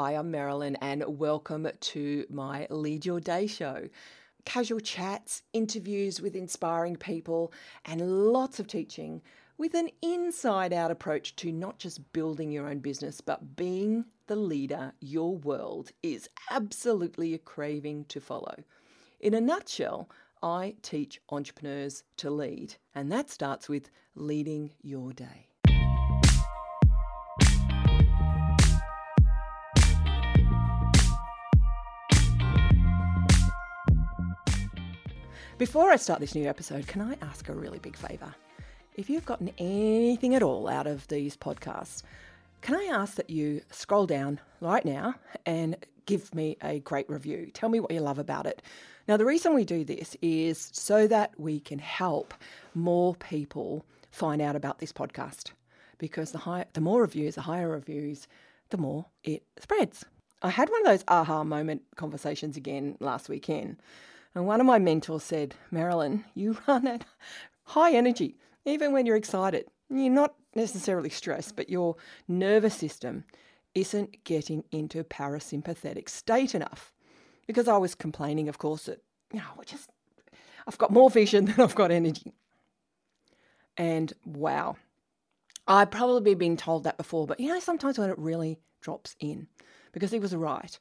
Hi, I'm Marilyn, and welcome to my Lead Your Day show. Casual chats, interviews with inspiring people, and lots of teaching with an inside out approach to not just building your own business, but being the leader your world is absolutely a craving to follow. In a nutshell, I teach entrepreneurs to lead, and that starts with leading your day. Before I start this new episode, can I ask a really big favour? If you've gotten anything at all out of these podcasts, can I ask that you scroll down right now and give me a great review? Tell me what you love about it. Now, the reason we do this is so that we can help more people find out about this podcast because the, high, the more reviews, the higher reviews, the more it spreads. I had one of those aha moment conversations again last weekend and one of my mentors said, Marilyn, you run at high energy, even when you're excited. You're not necessarily stressed, but your nervous system isn't getting into parasympathetic state enough. Because I was complaining, of course, that, you know, just, I've got more vision than I've got energy. And wow, I've probably been told that before, but you know, sometimes when it really drops in, because he was right.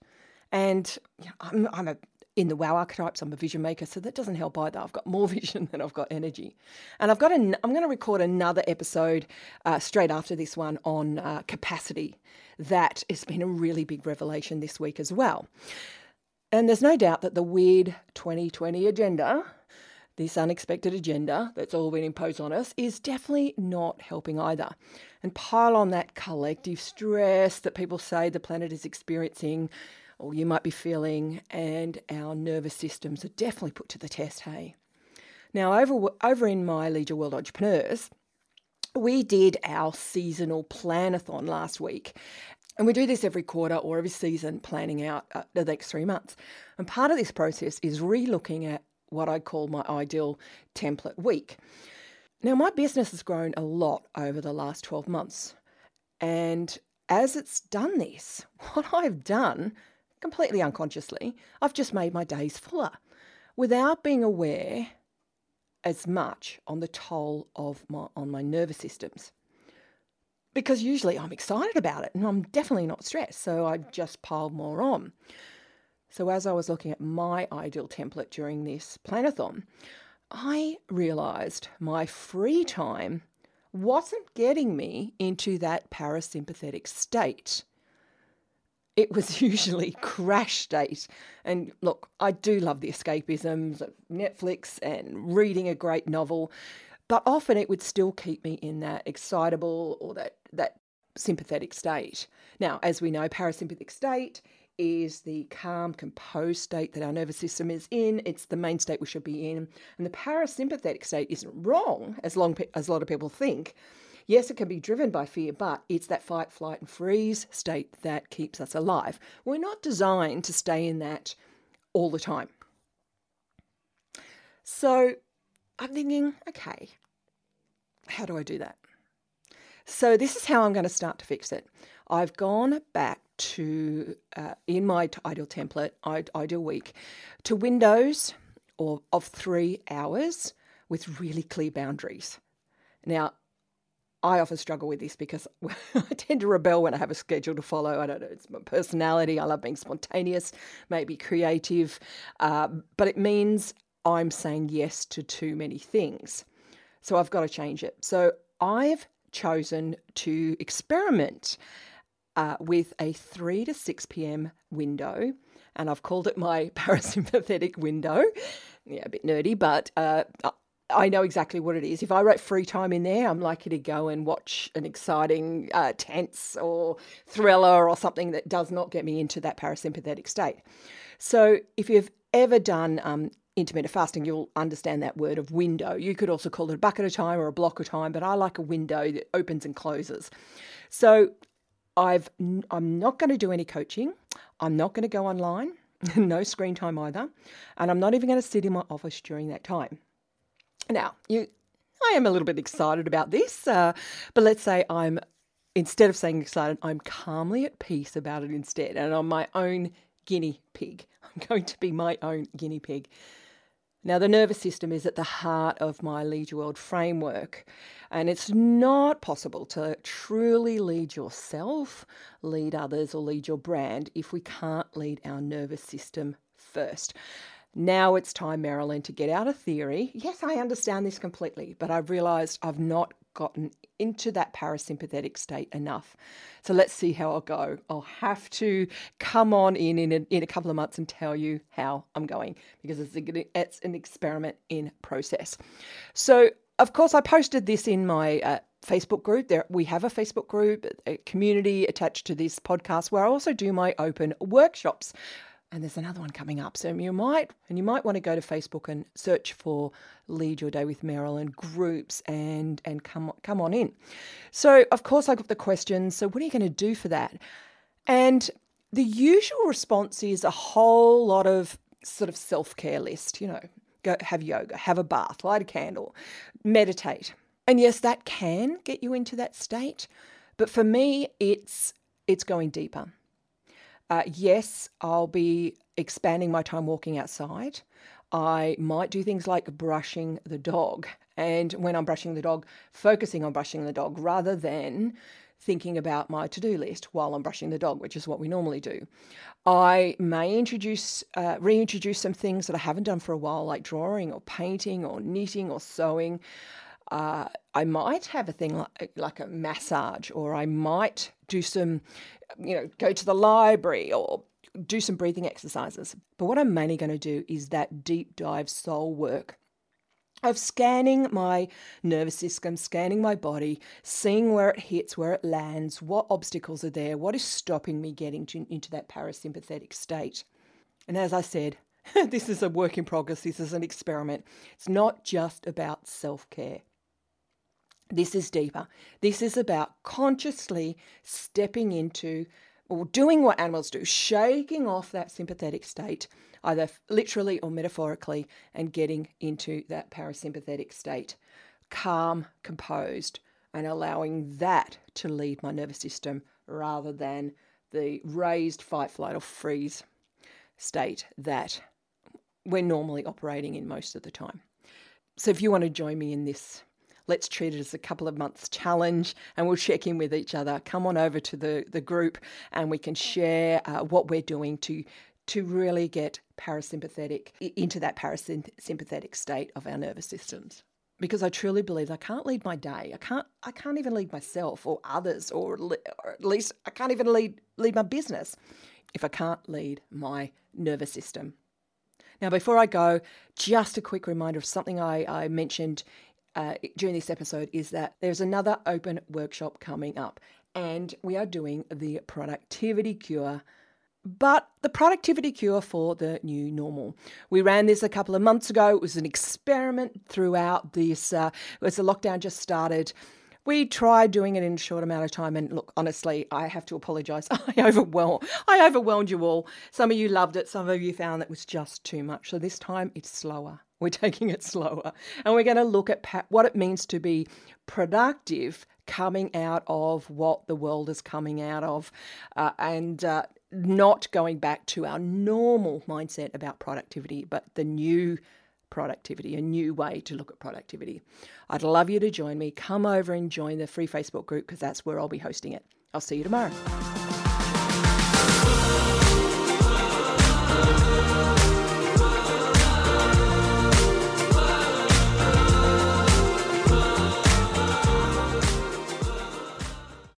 And I'm, I'm a in the wow archetypes i'm a vision maker so that doesn't help either. I've got more vision than i've got energy. And i've got an, i'm going to record another episode uh, straight after this one on uh, capacity. That has been a really big revelation this week as well. And there's no doubt that the weird 2020 agenda this unexpected agenda that's all been imposed on us is definitely not helping either. And pile on that collective stress that people say the planet is experiencing, or you might be feeling, and our nervous systems are definitely put to the test, hey? Now, over, over in my Your World Entrepreneurs, we did our seasonal planathon last week. And we do this every quarter or every season, planning out uh, the next three months. And part of this process is re looking at what I call my ideal template week. Now, my business has grown a lot over the last 12 months. And as it's done this, what I've done completely unconsciously, I've just made my days fuller without being aware as much on the toll of my on my nervous systems. Because usually I'm excited about it and I'm definitely not stressed, so I just pile more on. So as I was looking at my ideal template during this planathon, I realized my free time wasn't getting me into that parasympathetic state it was usually crash state. And look, I do love the escapisms of Netflix and reading a great novel, but often it would still keep me in that excitable or that, that sympathetic state. Now, as we know, parasympathetic state is the calm, composed state that our nervous system is in. It's the main state we should be in. And the parasympathetic state isn't wrong, as long as a lot of people think. Yes, it can be driven by fear, but it's that fight, flight, and freeze state that keeps us alive. We're not designed to stay in that all the time. So I'm thinking, okay, how do I do that? So this is how I'm going to start to fix it. I've gone back to, uh, in my ideal template, ideal week, to windows or of three hours with really clear boundaries. Now, I often struggle with this because I tend to rebel when I have a schedule to follow. I don't know, it's my personality. I love being spontaneous, maybe creative, uh, but it means I'm saying yes to too many things. So I've got to change it. So I've chosen to experiment uh, with a 3 to 6 p.m. window, and I've called it my parasympathetic window. Yeah, a bit nerdy, but uh, I know exactly what it is. If I wrote free time in there, I'm likely to go and watch an exciting, uh, tense or thriller or something that does not get me into that parasympathetic state. So, if you've ever done um, intermittent fasting, you'll understand that word of window. You could also call it a bucket of time or a block of time, but I like a window that opens and closes. So, I've I'm not going to do any coaching. I'm not going to go online. no screen time either, and I'm not even going to sit in my office during that time. Now, you, I am a little bit excited about this, uh, but let's say I'm instead of saying excited, I'm calmly at peace about it instead. And I'm my own guinea pig. I'm going to be my own guinea pig. Now, the nervous system is at the heart of my Lead Your World framework, and it's not possible to truly lead yourself, lead others, or lead your brand if we can't lead our nervous system first. Now it's time, Marilyn, to get out of theory. Yes, I understand this completely, but I've realized I've not gotten into that parasympathetic state enough. So let's see how I'll go. I'll have to come on in in a, in a couple of months and tell you how I'm going because it's, a, it's an experiment in process. So, of course, I posted this in my uh, Facebook group. There, we have a Facebook group, a community attached to this podcast where I also do my open workshops and there's another one coming up. So you might and you might want to go to Facebook and search for Lead Your Day with Marilyn groups and and come come on in. So of course I got the questions. So what are you going to do for that? And the usual response is a whole lot of sort of self-care list, you know. Go have yoga, have a bath, light a candle, meditate. And yes, that can get you into that state, but for me it's it's going deeper. Uh, yes, I'll be expanding my time walking outside. I might do things like brushing the dog. And when I'm brushing the dog, focusing on brushing the dog rather than thinking about my to do list while I'm brushing the dog, which is what we normally do. I may introduce, uh, reintroduce some things that I haven't done for a while, like drawing or painting or knitting or sewing. Uh, I might have a thing like, like a massage, or I might do some you know, go to the library or do some breathing exercises. But what I'm mainly going to do is that deep dive soul work of scanning my nervous system, scanning my body, seeing where it hits, where it lands, what obstacles are there, what is stopping me getting to, into that parasympathetic state. And as I said, this is a work in progress, this is an experiment. It's not just about self care. This is deeper. This is about consciously stepping into or doing what animals do, shaking off that sympathetic state, either literally or metaphorically, and getting into that parasympathetic state, calm, composed, and allowing that to lead my nervous system rather than the raised fight, flight, or freeze state that we're normally operating in most of the time. So, if you want to join me in this let's treat it as a couple of months challenge and we'll check in with each other. Come on over to the, the group and we can share uh, what we're doing to to really get parasympathetic into that parasympathetic state of our nervous systems because I truly believe I can't lead my day. I can't. I can't even lead myself or others, or, or, at least I can't even lead lead my business if I can't lead my nervous system. Now, before I go, just a quick reminder of something I, I mentioned uh, during this episode is that there's another open workshop coming up, and we are doing the productivity cure. But the productivity cure for the new normal. We ran this a couple of months ago. It was an experiment throughout this, uh, as the lockdown just started we tried doing it in a short amount of time and look honestly i have to apologize. I overwhelmed i overwhelmed you all. Some of you loved it some of you found it was just too much. So this time it's slower. We're taking it slower. And we're going to look at what it means to be productive coming out of what the world is coming out of uh, and uh, not going back to our normal mindset about productivity, but the new productivity, a new way to look at productivity. I'd love you to join me. Come over and join the free Facebook group because that's where I'll be hosting it. I'll see you tomorrow.